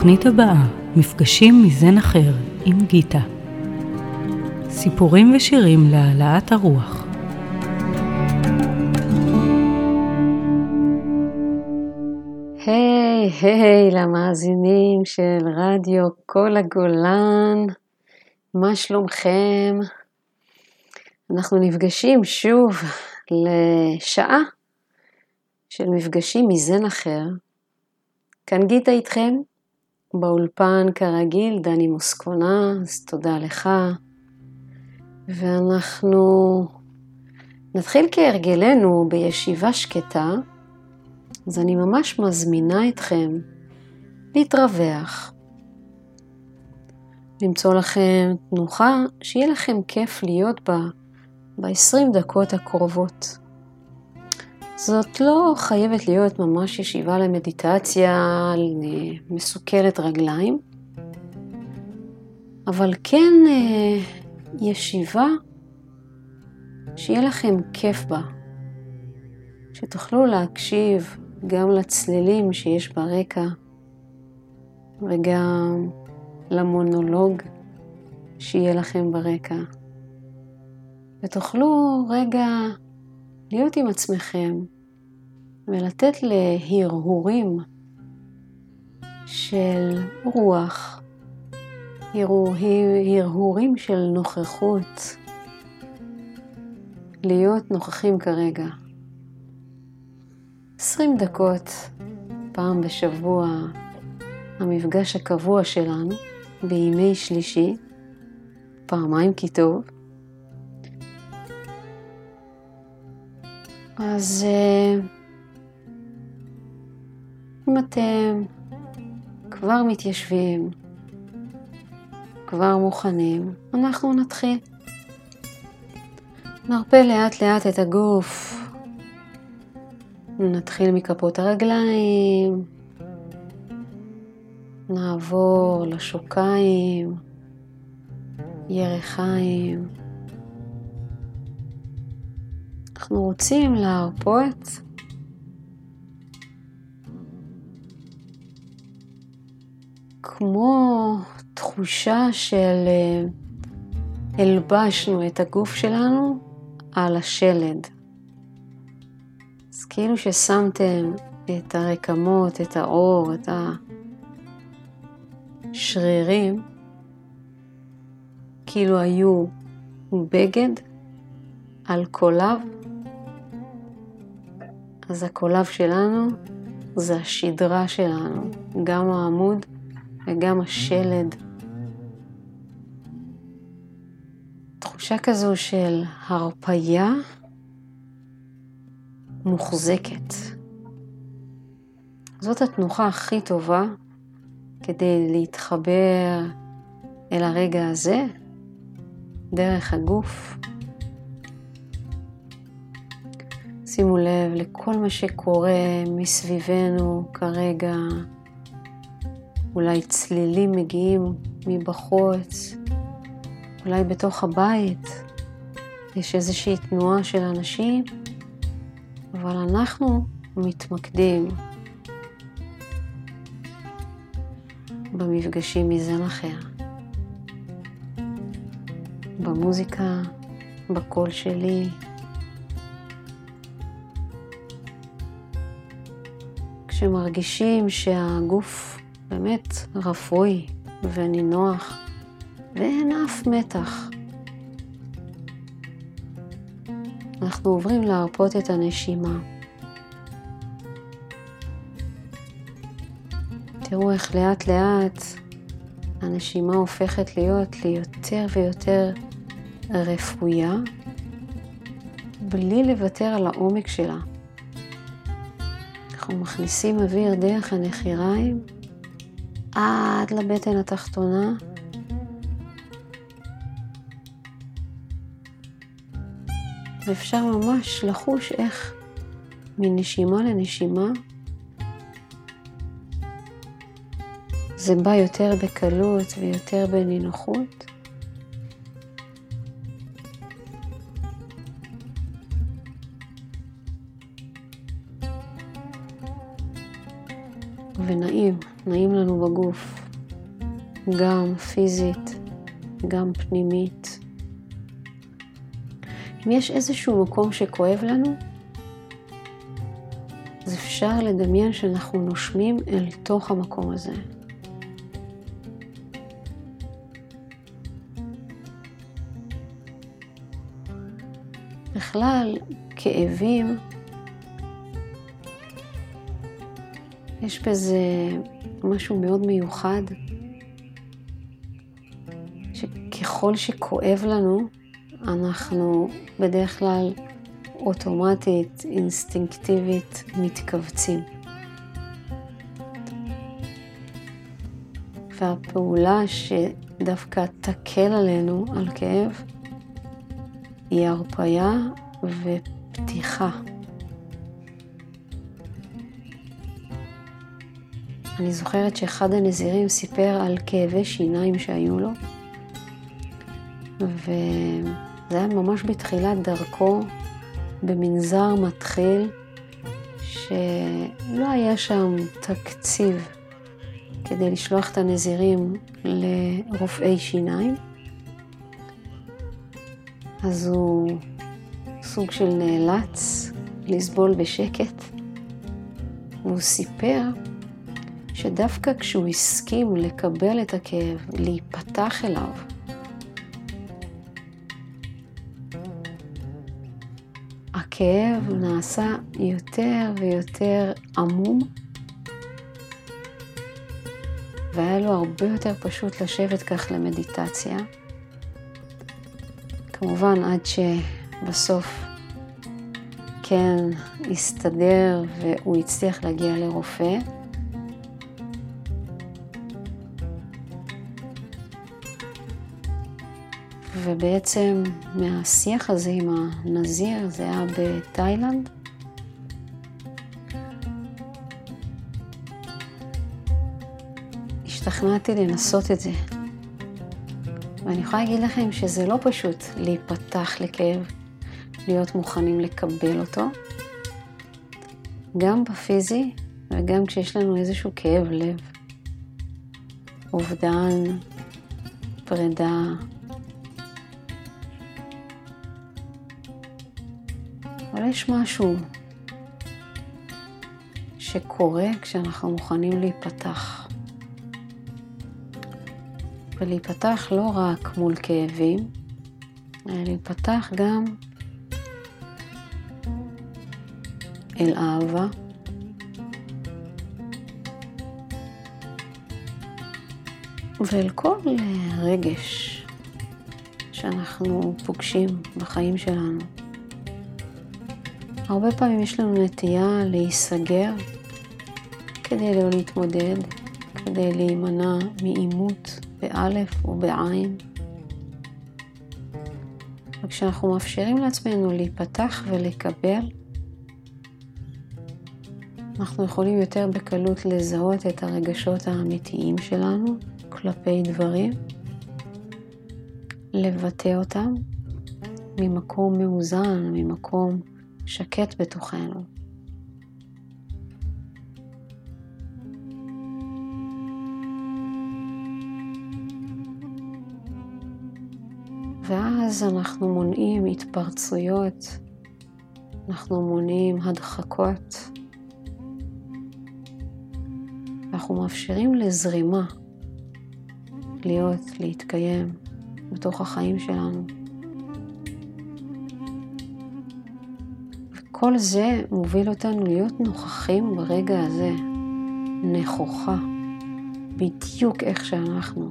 בתוכנית הבאה, מפגשים מזן אחר עם גיטה. סיפורים ושירים להעלאת הרוח. היי, היי, למאזינים של רדיו כל הגולן, מה שלומכם? אנחנו נפגשים שוב לשעה של מפגשים מזן אחר. כאן גיטה איתכם, באולפן כרגיל, דני מוסקונה, אז תודה לך. ואנחנו נתחיל כהרגלנו בישיבה שקטה, אז אני ממש מזמינה אתכם להתרווח, למצוא לכם תנוחה שיהיה לכם כיף להיות בה ב-20 דקות הקרובות. זאת לא חייבת להיות ממש ישיבה למדיטציה מסוכלת רגליים, אבל כן אה, ישיבה שיהיה לכם כיף בה, שתוכלו להקשיב גם לצלילים שיש ברקע וגם למונולוג שיהיה לכם ברקע. ותוכלו רגע להיות עם עצמכם ולתת להרהורים של רוח, הרהורים של נוכחות, להיות נוכחים כרגע. עשרים דקות, פעם בשבוע, המפגש הקבוע שלנו בימי שלישי, פעמיים כי טוב. אז אה, אם אתם כבר מתיישבים, כבר מוכנים, אנחנו נתחיל. נרפה לאט לאט את הגוף. נתחיל מכפות הרגליים, נעבור לשוקיים, ירחיים. אנחנו רוצים להרפות כמו תחושה של אה, הלבשנו את הגוף שלנו על השלד. אז כאילו ששמתם את הרקמות, את האור, את השרירים, כאילו היו בגד על קולב, אז הקולב שלנו זה השדרה שלנו, גם העמוד וגם השלד. תחושה כזו של הרפייה מוחזקת. זאת התנוחה הכי טובה כדי להתחבר אל הרגע הזה דרך הגוף. שימו לב לכל מה שקורה מסביבנו כרגע. אולי צלילים מגיעים מבחוץ, אולי בתוך הבית יש איזושהי תנועה של אנשים, אבל אנחנו מתמקדים במפגשים מזן אחר, במוזיקה, בקול שלי. כשמרגישים שהגוף באמת רפוי ונינוח ואין אף מתח. אנחנו עוברים להרפות את הנשימה. תראו איך לאט לאט הנשימה הופכת להיות ליותר ויותר רפויה, בלי לוותר על העומק שלה. אנחנו מכניסים אוויר דרך הנחיריים עד לבטן התחתונה. ואפשר ממש לחוש איך מנשימה לנשימה זה בא יותר בקלות ויותר בנינוחות. ונעים, נעים לנו בגוף, גם פיזית, גם פנימית. אם יש איזשהו מקום שכואב לנו, אז אפשר לדמיין שאנחנו נושמים אל תוך המקום הזה. בכלל, כאבים, יש בזה משהו מאוד מיוחד, שככל שכואב לנו, אנחנו בדרך כלל אוטומטית, אינסטינקטיבית, מתכווצים. והפעולה שדווקא תקל עלינו על כאב היא הרפאיה ופתיחה. אני זוכרת שאחד הנזירים סיפר על כאבי שיניים שהיו לו, וזה היה ממש בתחילת דרכו במנזר מתחיל, שלא היה שם תקציב כדי לשלוח את הנזירים לרופאי שיניים, אז הוא סוג של נאלץ לסבול בשקט. והוא סיפר שדווקא כשהוא הסכים לקבל את הכאב, להיפתח אליו, הכאב נעשה יותר ויותר עמום, והיה לו הרבה יותר פשוט לשבת כך למדיטציה. כמובן עד שבסוף כן הסתדר והוא הצליח להגיע לרופא. ובעצם מהשיח הזה עם הנזיר, זה היה בתאילנד. השתכנעתי לנסות את זה. ואני יכולה להגיד לכם שזה לא פשוט להיפתח לכאב, להיות מוכנים לקבל אותו, גם בפיזי וגם כשיש לנו איזשהו כאב לב, אובדן, פרידה, יש משהו שקורה כשאנחנו מוכנים להיפתח. ולהיפתח לא רק מול כאבים, אלא להיפתח גם אל אהבה. ואל כל רגש שאנחנו פוגשים בחיים שלנו. הרבה פעמים יש לנו נטייה להיסגר כדי לא להתמודד, כדי להימנע מעימות באלף או בעין. וכשאנחנו מאפשרים לעצמנו להיפתח ולקבל, אנחנו יכולים יותר בקלות לזהות את הרגשות האמיתיים שלנו כלפי דברים, לבטא אותם ממקום מאוזן, ממקום שקט בתוכנו. ואז אנחנו מונעים התפרצויות, אנחנו מונעים הדחקות, אנחנו מאפשרים לזרימה להיות, להתקיים בתוך החיים שלנו. כל זה מוביל אותנו להיות נוכחים ברגע הזה, נכוחה, בדיוק איך שאנחנו.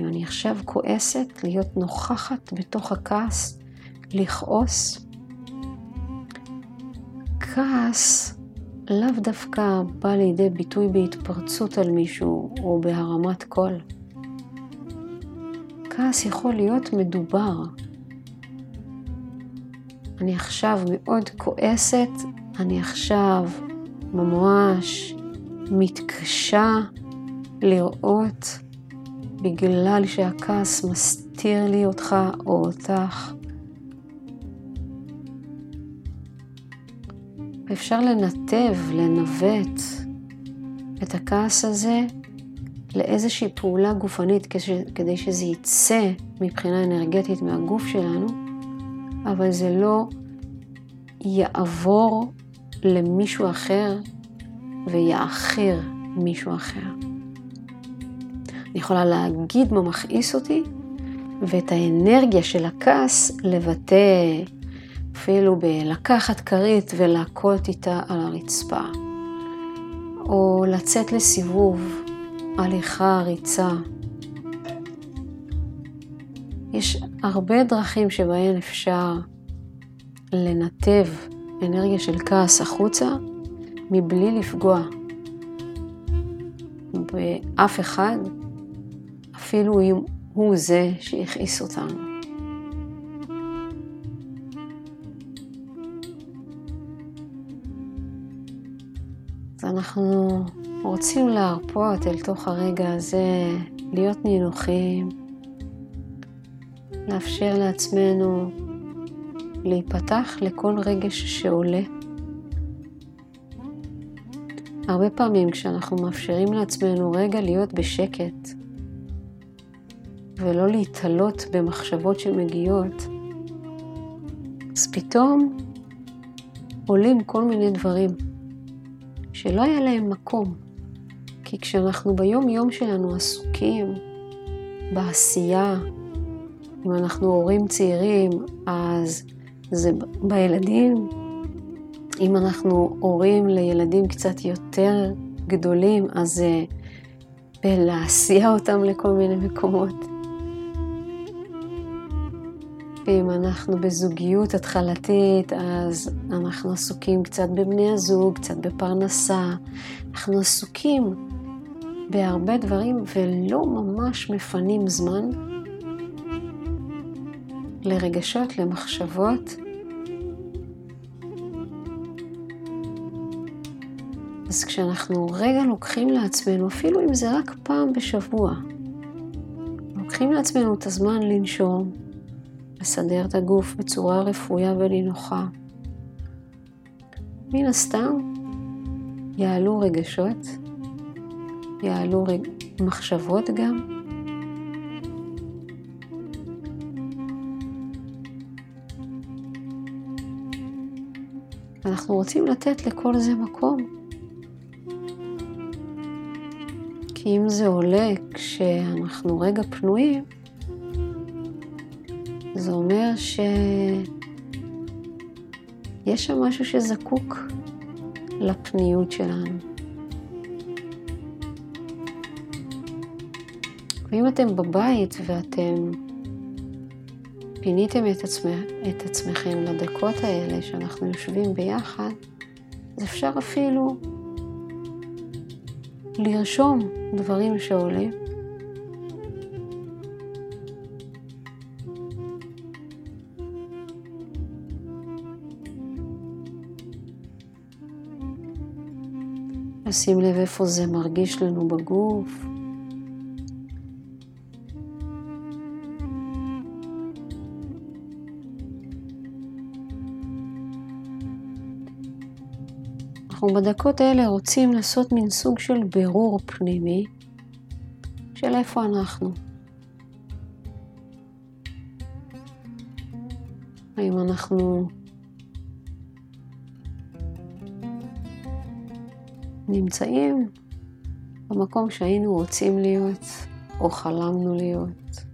אם אני עכשיו כועסת, להיות נוכחת בתוך הכעס, לכעוס. כעס לאו דווקא בא לידי ביטוי בהתפרצות על מישהו או בהרמת קול. כעס יכול להיות מדובר, אני עכשיו מאוד כועסת, אני עכשיו ממש מתקשה לראות בגלל שהכעס מסתיר לי אותך או אותך. אפשר לנתב, לנווט את הכעס הזה לאיזושהי פעולה גופנית כדי שזה יצא מבחינה אנרגטית מהגוף שלנו, אבל זה לא יעבור למישהו אחר ויאחר מישהו אחר. אני יכולה להגיד מה מכעיס אותי, ואת האנרגיה של הכעס לבטא אפילו בלקחת כרית ולהכות איתה על הרצפה, או לצאת לסיבוב, הליכה, ריצה. יש הרבה דרכים שבהן אפשר לנתב אנרגיה של כעס החוצה מבלי לפגוע באף אחד, אפילו אם הוא זה שהכעיס אותנו. אז אנחנו רוצים להרפות אל תוך הרגע הזה, להיות נינוחים, לאפשר לעצמנו להיפתח לכל רגש שעולה. הרבה פעמים כשאנחנו מאפשרים לעצמנו רגע להיות בשקט ולא להתעלות במחשבות שמגיעות, אז פתאום עולים כל מיני דברים שלא היה להם מקום. כי כשאנחנו ביום יום שלנו עסוקים בעשייה, אם אנחנו הורים צעירים, אז זה בילדים. אם אנחנו הורים לילדים קצת יותר גדולים, אז זה בלהסיע אותם לכל מיני מקומות. ואם אנחנו בזוגיות התחלתית, אז אנחנו עסוקים קצת בבני הזוג, קצת בפרנסה. אנחנו עסוקים בהרבה דברים ולא ממש מפנים זמן לרגשות, למחשבות. אז כשאנחנו רגע לוקחים לעצמנו, אפילו אם זה רק פעם בשבוע, לוקחים לעצמנו את הזמן לנשום, לסדר את הגוף בצורה רפויה ונינוחה. מן הסתם יעלו רגשות, יעלו רג... מחשבות גם. אנחנו רוצים לתת לכל זה מקום. כי אם זה עולה כשאנחנו רגע פנויים, זה אומר שיש שם משהו שזקוק לפניות שלנו. ואם אתם בבית ואתם פיניתם את, עצמא, את עצמכם לדקות האלה שאנחנו יושבים ביחד, אז אפשר אפילו לרשום דברים שעולים. לשים לב איפה זה מרגיש לנו בגוף. אנחנו בדקות האלה רוצים לעשות מין סוג של בירור פנימי של איפה אנחנו. האם אנחנו נמצאים במקום שהיינו רוצים להיות או חלמנו להיות?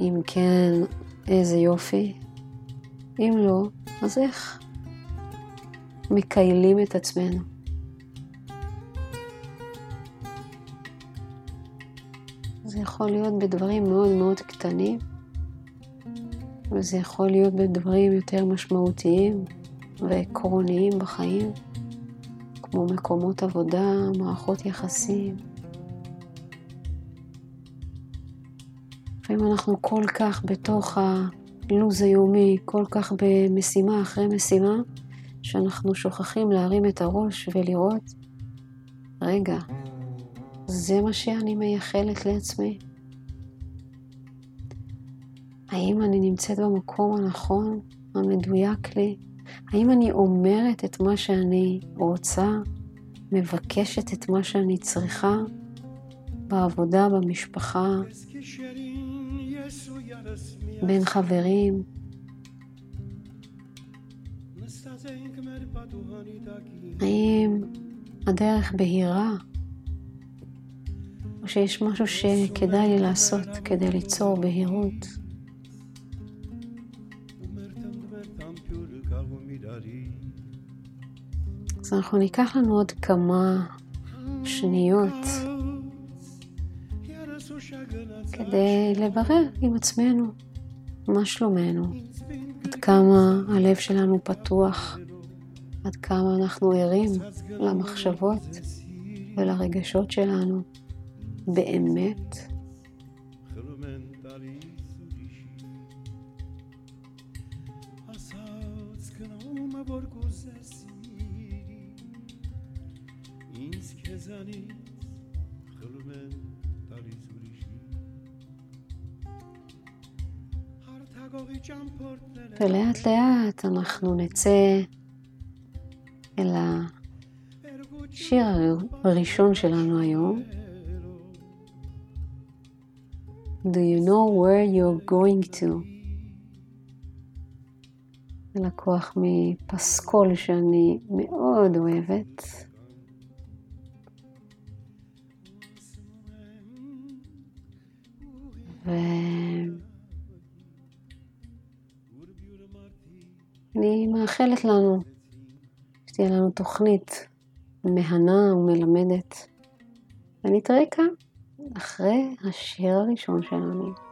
אם כן, איזה יופי. אם לא, אז איך מקיילים את עצמנו? זה יכול להיות בדברים מאוד מאוד קטנים, וזה יכול להיות בדברים יותר משמעותיים ועקרוניים בחיים, כמו מקומות עבודה, מערכות יחסים. לפעמים אנחנו כל כך בתוך ה... לו"ז היומי כל כך במשימה אחרי משימה, שאנחנו שוכחים להרים את הראש ולראות, רגע, זה מה שאני מייחלת לעצמי? האם אני נמצאת במקום הנכון, המדויק לי? האם אני אומרת את מה שאני רוצה, מבקשת את מה שאני צריכה, בעבודה, במשפחה, בין חברים. האם הדרך בהירה, או שיש משהו שכדאי לי לעשות כדי ליצור בהירות? אז אנחנו ניקח לנו עוד כמה שניות כדי לברר עם עצמנו מה שלומנו, עד כמה הלב שלנו פתוח, עד כמה אנחנו ערים למחשבות ולרגשות שלנו באמת. ולאט לאט אנחנו נצא אל השיר הראשון שלנו היום. Do you know where you're going to? לקוח מפסקול שאני מאוד אוהבת. ואני מאחלת לנו שתהיה לנו תוכנית מהנה ומלמדת, ונתראה כאן אחרי השיר הראשון שלנו.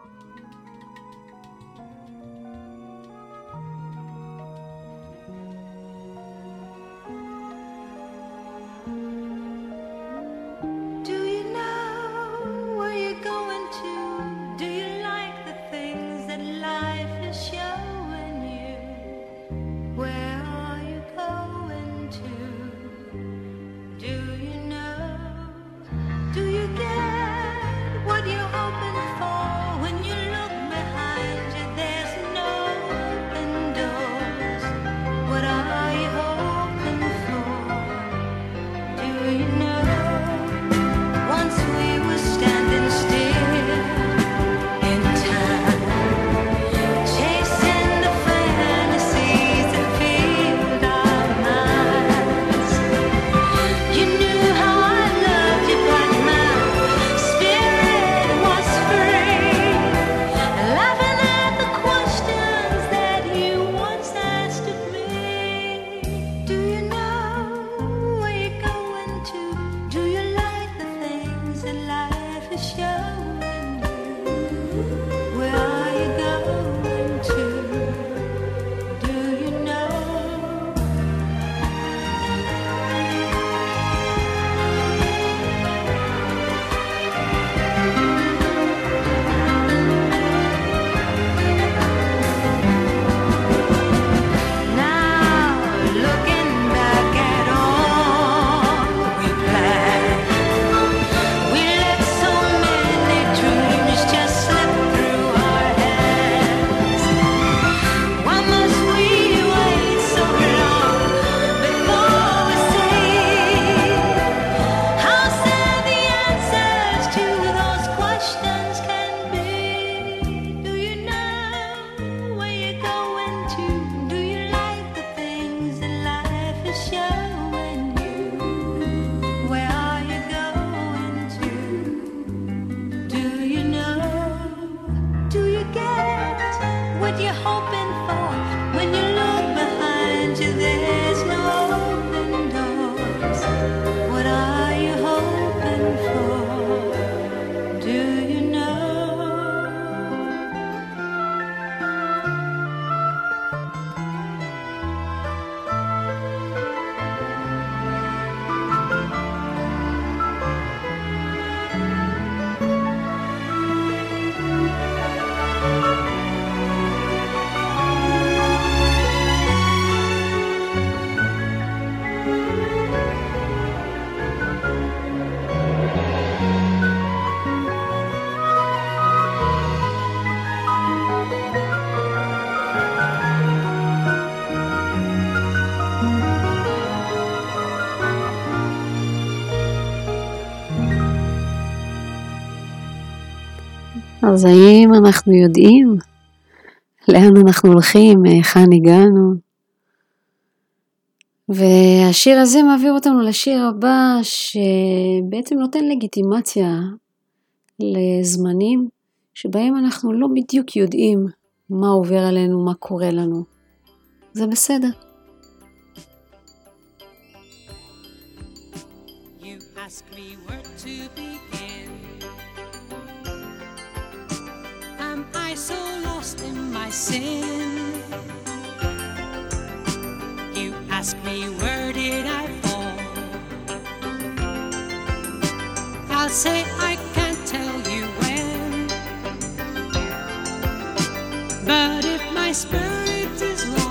אז האם אנחנו יודעים לאן אנחנו הולכים, מהיכן הגענו? והשיר הזה מעביר אותנו לשיר הבא, שבעצם נותן לגיטימציה לזמנים שבהם אנחנו לא בדיוק יודעים מה עובר עלינו, מה קורה לנו. זה בסדר. You ask me my sin. You ask me, where did I fall? I'll say, I can't tell you when. But if my spirit is lost,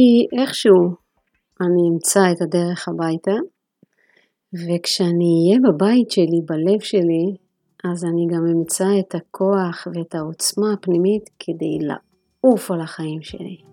כי איכשהו אני אמצא את הדרך הביתה, וכשאני אהיה בבית שלי, בלב שלי, אז אני גם אמצא את הכוח ואת העוצמה הפנימית כדי לעוף על החיים שלי.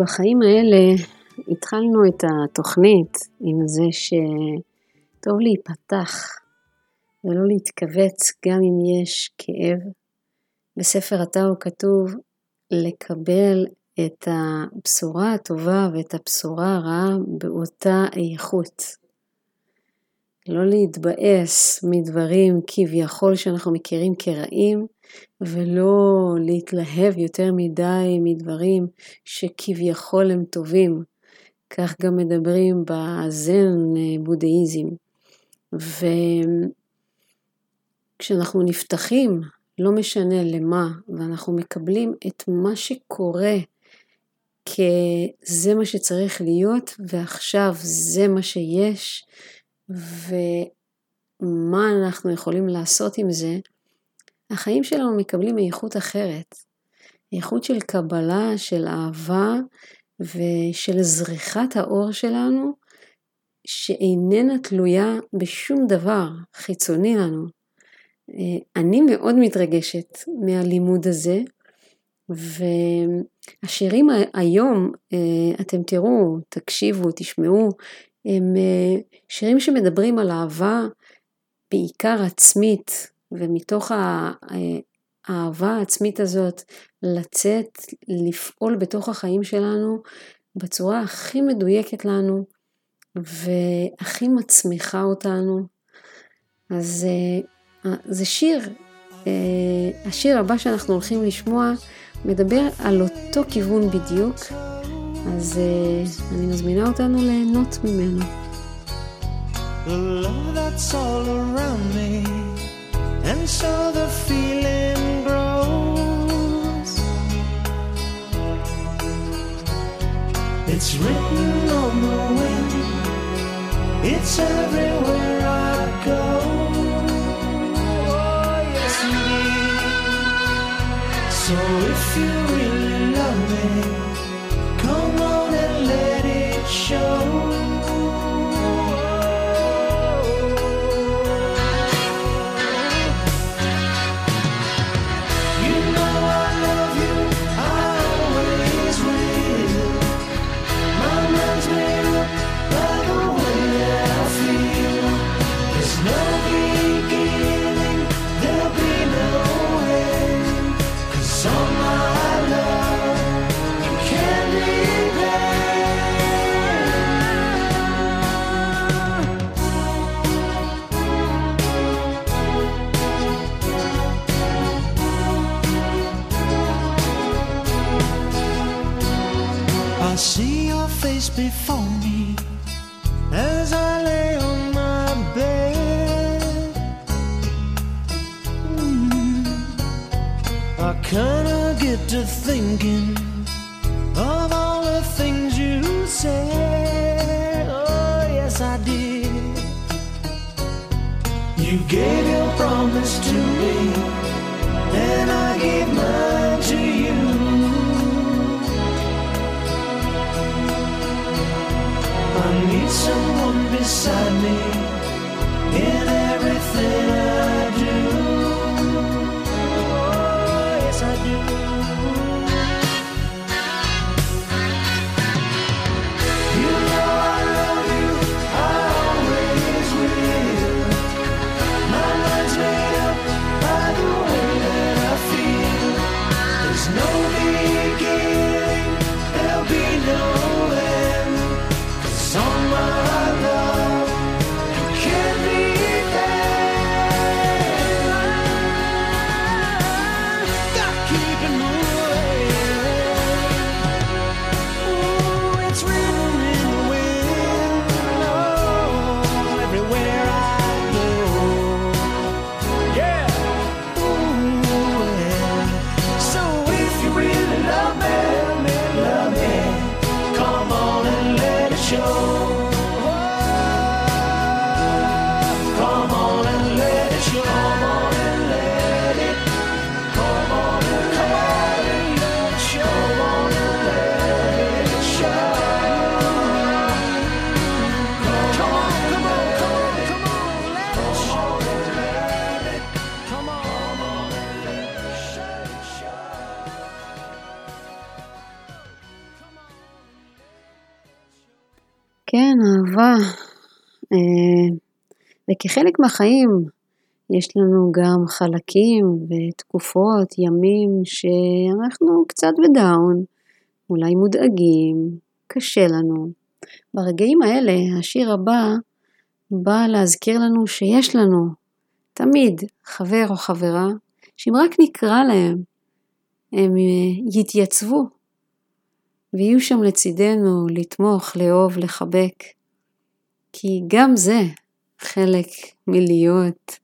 בחיים האלה התחלנו את התוכנית עם זה שטוב להיפתח ולא להתכווץ גם אם יש כאב. בספר הטאו כתוב לקבל את הבשורה הטובה ואת הבשורה הרעה באותה איכות. לא להתבאס מדברים כביכול שאנחנו מכירים כרעים, ולא להתלהב יותר מדי מדברים שכביכול הם טובים. כך גם מדברים בזן אה, בודהיזם. וכשאנחנו נפתחים, לא משנה למה, ואנחנו מקבלים את מה שקורה כזה מה שצריך להיות, ועכשיו זה מה שיש, ומה אנחנו יכולים לעשות עם זה, החיים שלנו מקבלים איכות אחרת. איכות של קבלה, של אהבה ושל זריחת האור שלנו, שאיננה תלויה בשום דבר חיצוני לנו. אה, אני מאוד מתרגשת מהלימוד הזה, והשירים היום, אה, אתם תראו, תקשיבו, תשמעו, הם אה, שירים שמדברים על אהבה בעיקר עצמית, ומתוך האהבה העצמית הזאת לצאת, לפעול בתוך החיים שלנו בצורה הכי מדויקת לנו והכי מצמיחה אותנו. אז אה, זה שיר, אה, השיר הבא שאנחנו הולכים לשמוע מדבר על אותו כיוון בדיוק, אז אה, אני מזמינה אותנו ליהנות ממנו. The love that's all around me and so the feeling grows. It's written on the wind, it's everywhere I go. Oh, yes. So if you I see your face before me as I lay on my bed. Mm. I kinda get to thinking of all the things you said. Oh, yes, I did. You gave your promise to me, and I gave mine. someone beside me. טובה. אה, וכחלק מהחיים יש לנו גם חלקים ותקופות, ימים שאנחנו קצת בדאון, אולי מודאגים, קשה לנו. ברגעים האלה השיר הבא בא להזכיר לנו שיש לנו תמיד חבר או חברה, שאם רק נקרא להם, הם אה, יתייצבו ויהיו שם לצידנו לתמוך, לאהוב, לחבק. כי גם זה חלק מלהיות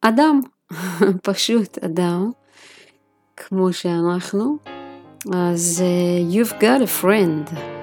אדם, פשוט אדם, כמו שאנחנו. אז uh, you've got a friend.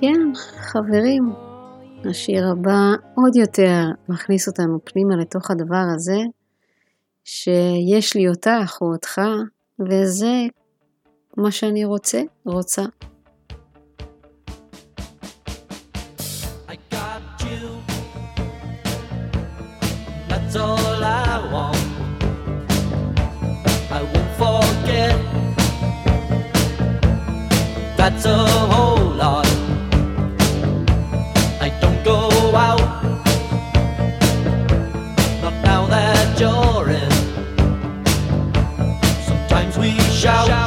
כן, חברים, השיר הבא עוד יותר מכניס אותנו פנימה לתוך הדבר הזה, שיש לי אותך או אותך, וזה מה שאני רוצה, רוצה. shout.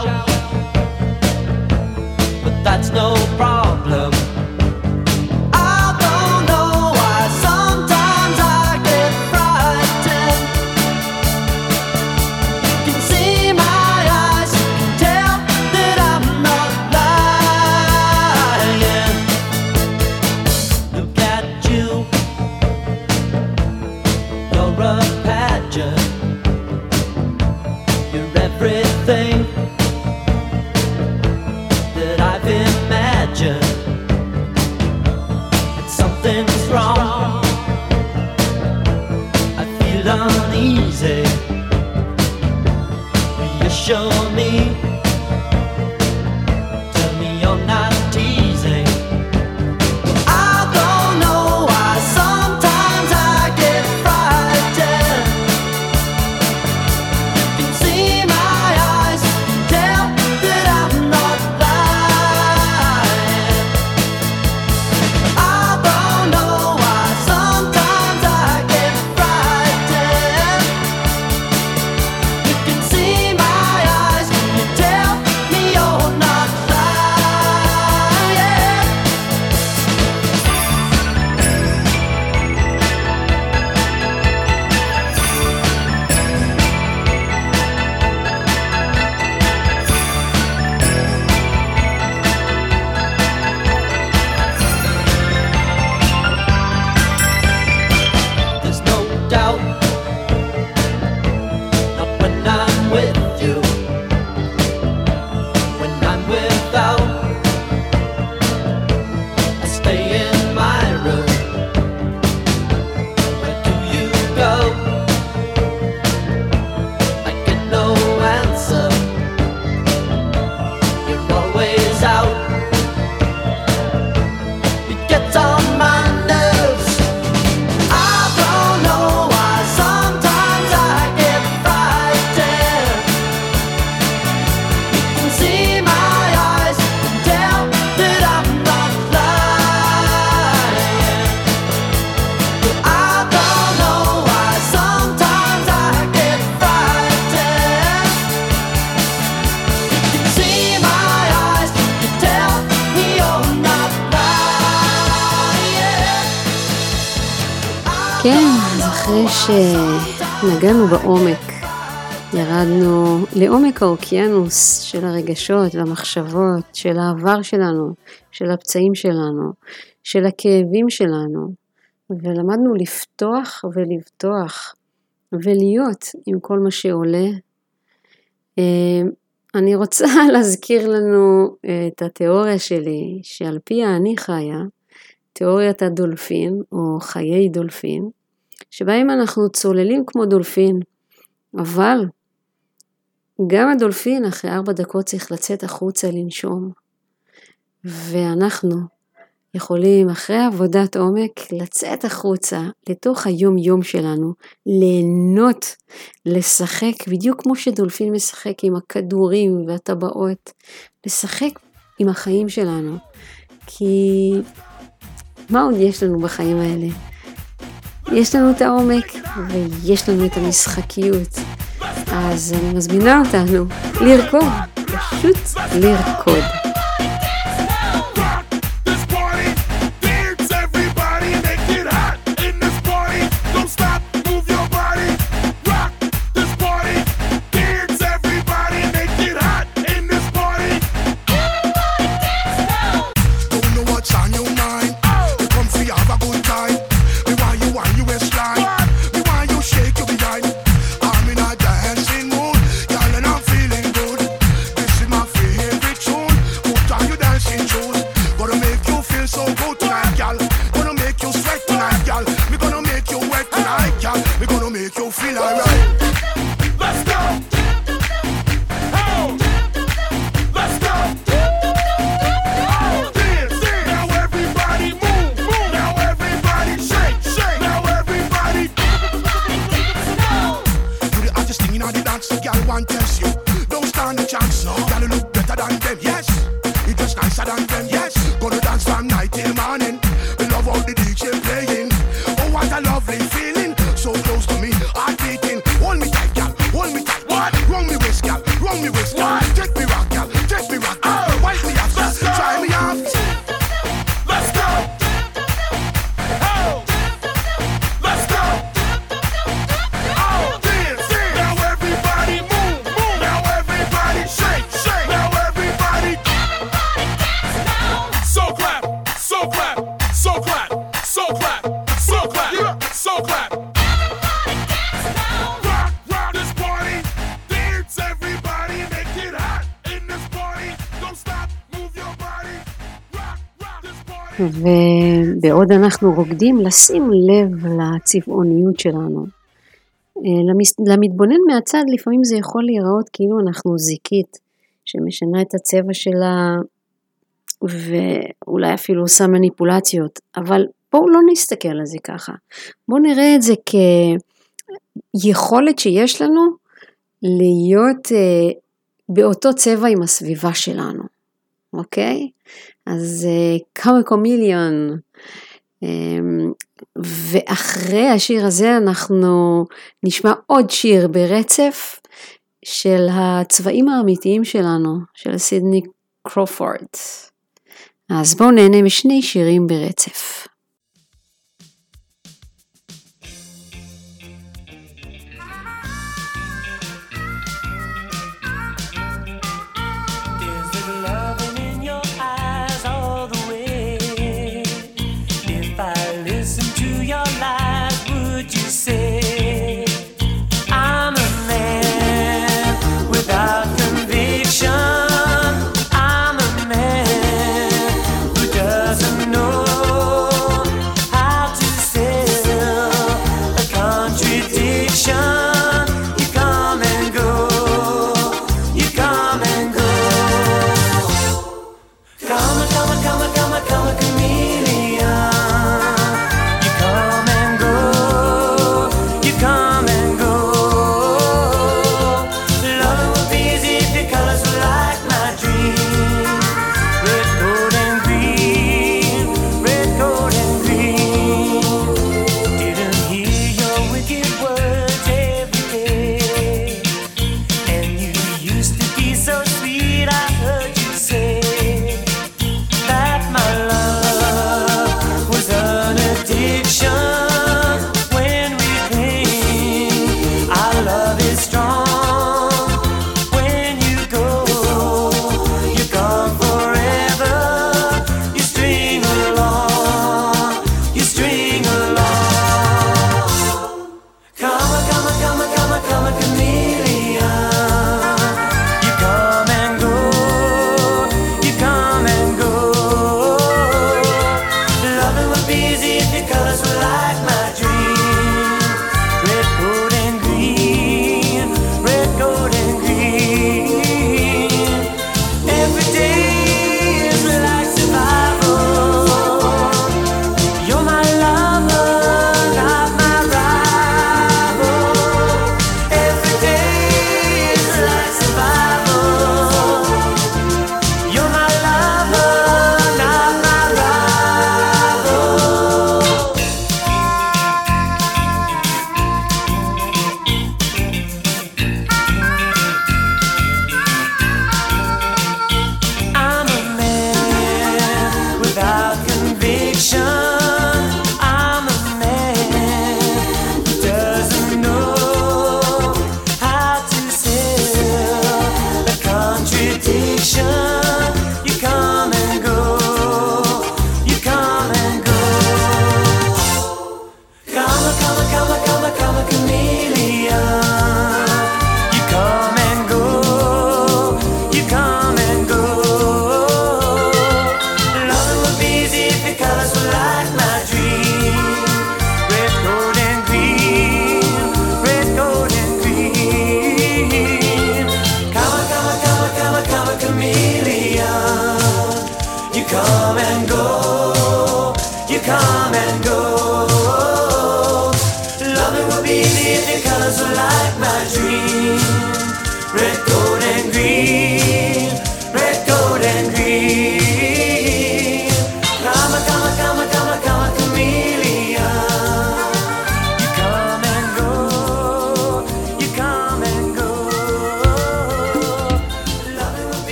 שנגענו בעומק, ירדנו לעומק האוקיינוס של הרגשות והמחשבות, של העבר שלנו, של הפצעים שלנו, של הכאבים שלנו, ולמדנו לפתוח ולבטוח ולהיות עם כל מה שעולה. אה, אני רוצה להזכיר לנו את התיאוריה שלי, שעל פיה אני חיה, תיאוריית הדולפין, או חיי דולפין, שבהם אנחנו צוללים כמו דולפין, אבל גם הדולפין אחרי ארבע דקות צריך לצאת החוצה לנשום, ואנחנו יכולים אחרי עבודת עומק לצאת החוצה לתוך היום יום שלנו, ליהנות, לשחק בדיוק כמו שדולפין משחק עם הכדורים והטבעות, לשחק עם החיים שלנו, כי מה עוד יש לנו בחיים האלה? יש לנו את העומק ויש לנו את המשחקיות. אז אני מזמינה אותנו לרקוד, פשוט לרקוד. Tell me gone. Take me ובעוד אנחנו רוקדים, לשים לב לצבעוניות שלנו. אה, למתבונן מהצד לפעמים זה יכול להיראות כאילו אנחנו זיקית שמשנה את הצבע שלה ואולי אפילו עושה מניפולציות, אבל בואו לא נסתכל על זה ככה. בואו נראה את זה כיכולת שיש לנו להיות אה, באותו צבע עם הסביבה שלנו, אוקיי? אז כמה קומיליון. אמ, ואחרי השיר הזה אנחנו נשמע עוד שיר ברצף של הצבעים האמיתיים שלנו, של סידני קרופורד. אז בואו נהנה משני שירים ברצף.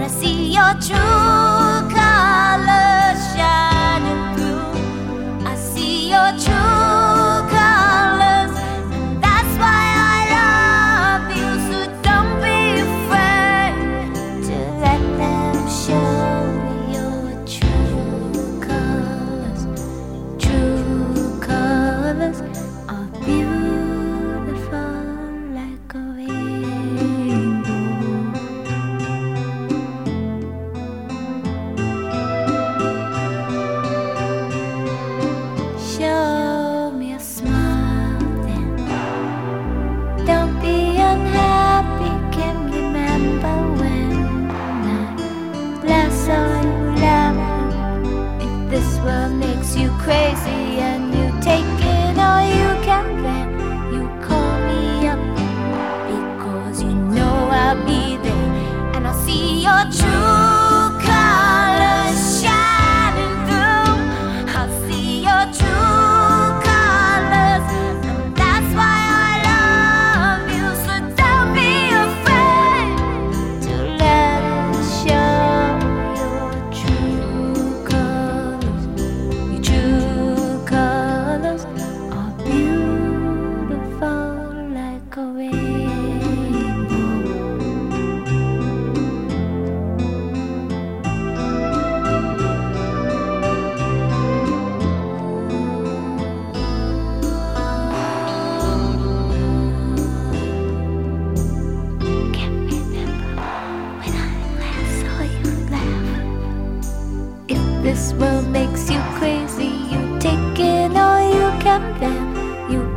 gotta see your true colors.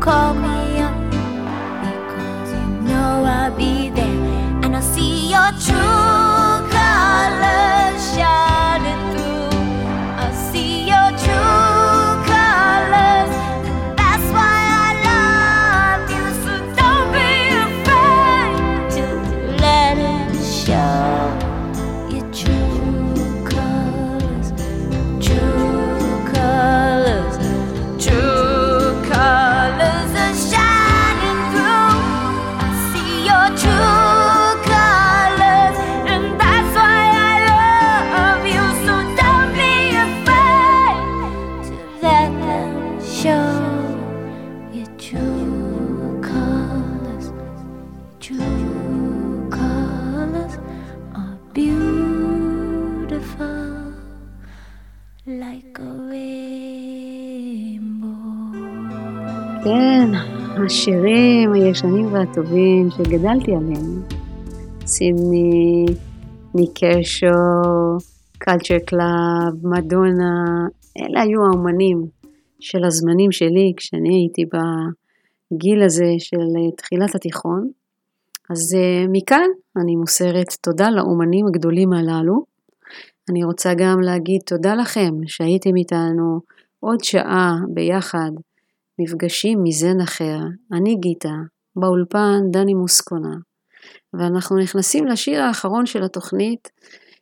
call me up because you know I'll be there and I'll see your truth. השירים הישנים והטובים שגדלתי עליהם, סידני, ניק קרשו, Culture Club, מדונה, אלה היו האומנים של הזמנים שלי כשאני הייתי בגיל הזה של אה, תחילת התיכון. אז אה, מכאן אני מוסרת תודה לאומנים הגדולים הללו. אני רוצה גם להגיד תודה לכם שהייתם איתנו עוד שעה ביחד. מפגשים מזן אחר. אני גיטה, באולפן דני מוסקונה, ואנחנו נכנסים לשיר האחרון של התוכנית,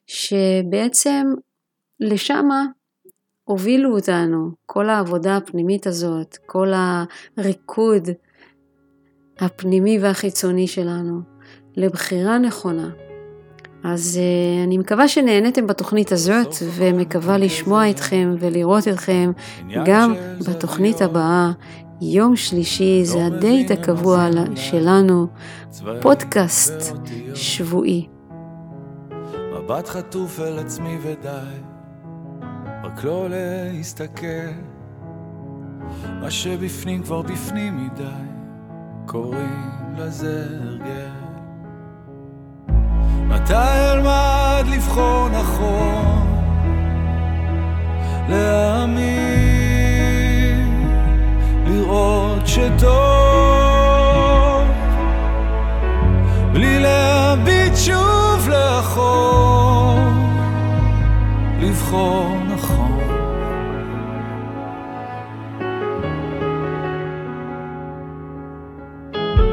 שבעצם לשמה הובילו אותנו, כל העבודה הפנימית הזאת, כל הריקוד הפנימי והחיצוני שלנו, לבחירה נכונה. אז uh, אני מקווה שנהניתם בתוכנית הזאת, ומקווה לשמוע אתכם ולראות אתכם גם בתוכנית הבאה. יום שלישי זה הדייט הקבוע שלנו, פודקאסט שבועי. מבט חטוף אל עצמי ודי, רק לא להסתכל. מה שבפנים כבר בפנים מדי, קוראים לזה הרגל. מתי אלמד לבחור נכון, להאמין, לראות שטוב, בלי להביט שוב לאחור, לבחור נכון.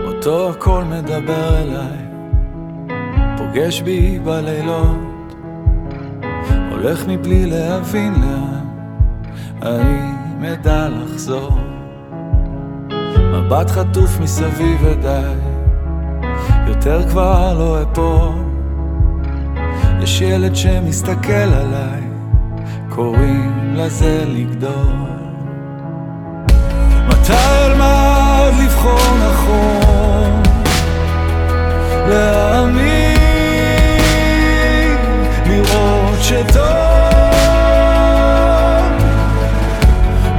אותו הכל מדבר אליי, פוגש בי בלילות, הולך מבלי להבין לאן, האם אדע לחזור? מבט חטוף מסביב ודי, יותר כבר לא אפול. יש ילד שמסתכל עליי, קוראים לזה לגדול. מתי אלמד לבחור נכון? להאמין, לראות שטוב,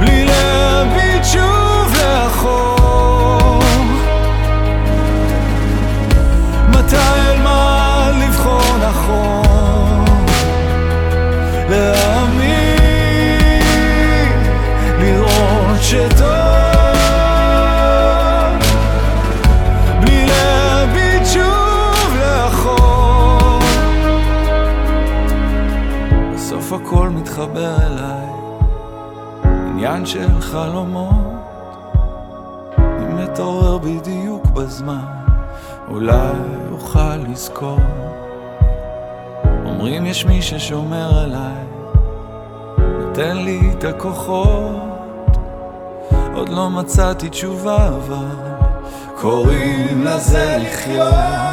בלי להביט שוב לאחור. מתי הכל מתחבר אליי, עניין של חלומות. אם אתעורר בדיוק בזמן, אולי אוכל לזכור. אומרים יש מי ששומר עליי, נותן לי את הכוחות. עוד לא מצאתי תשובה אבל, קוראים לזה לחיות.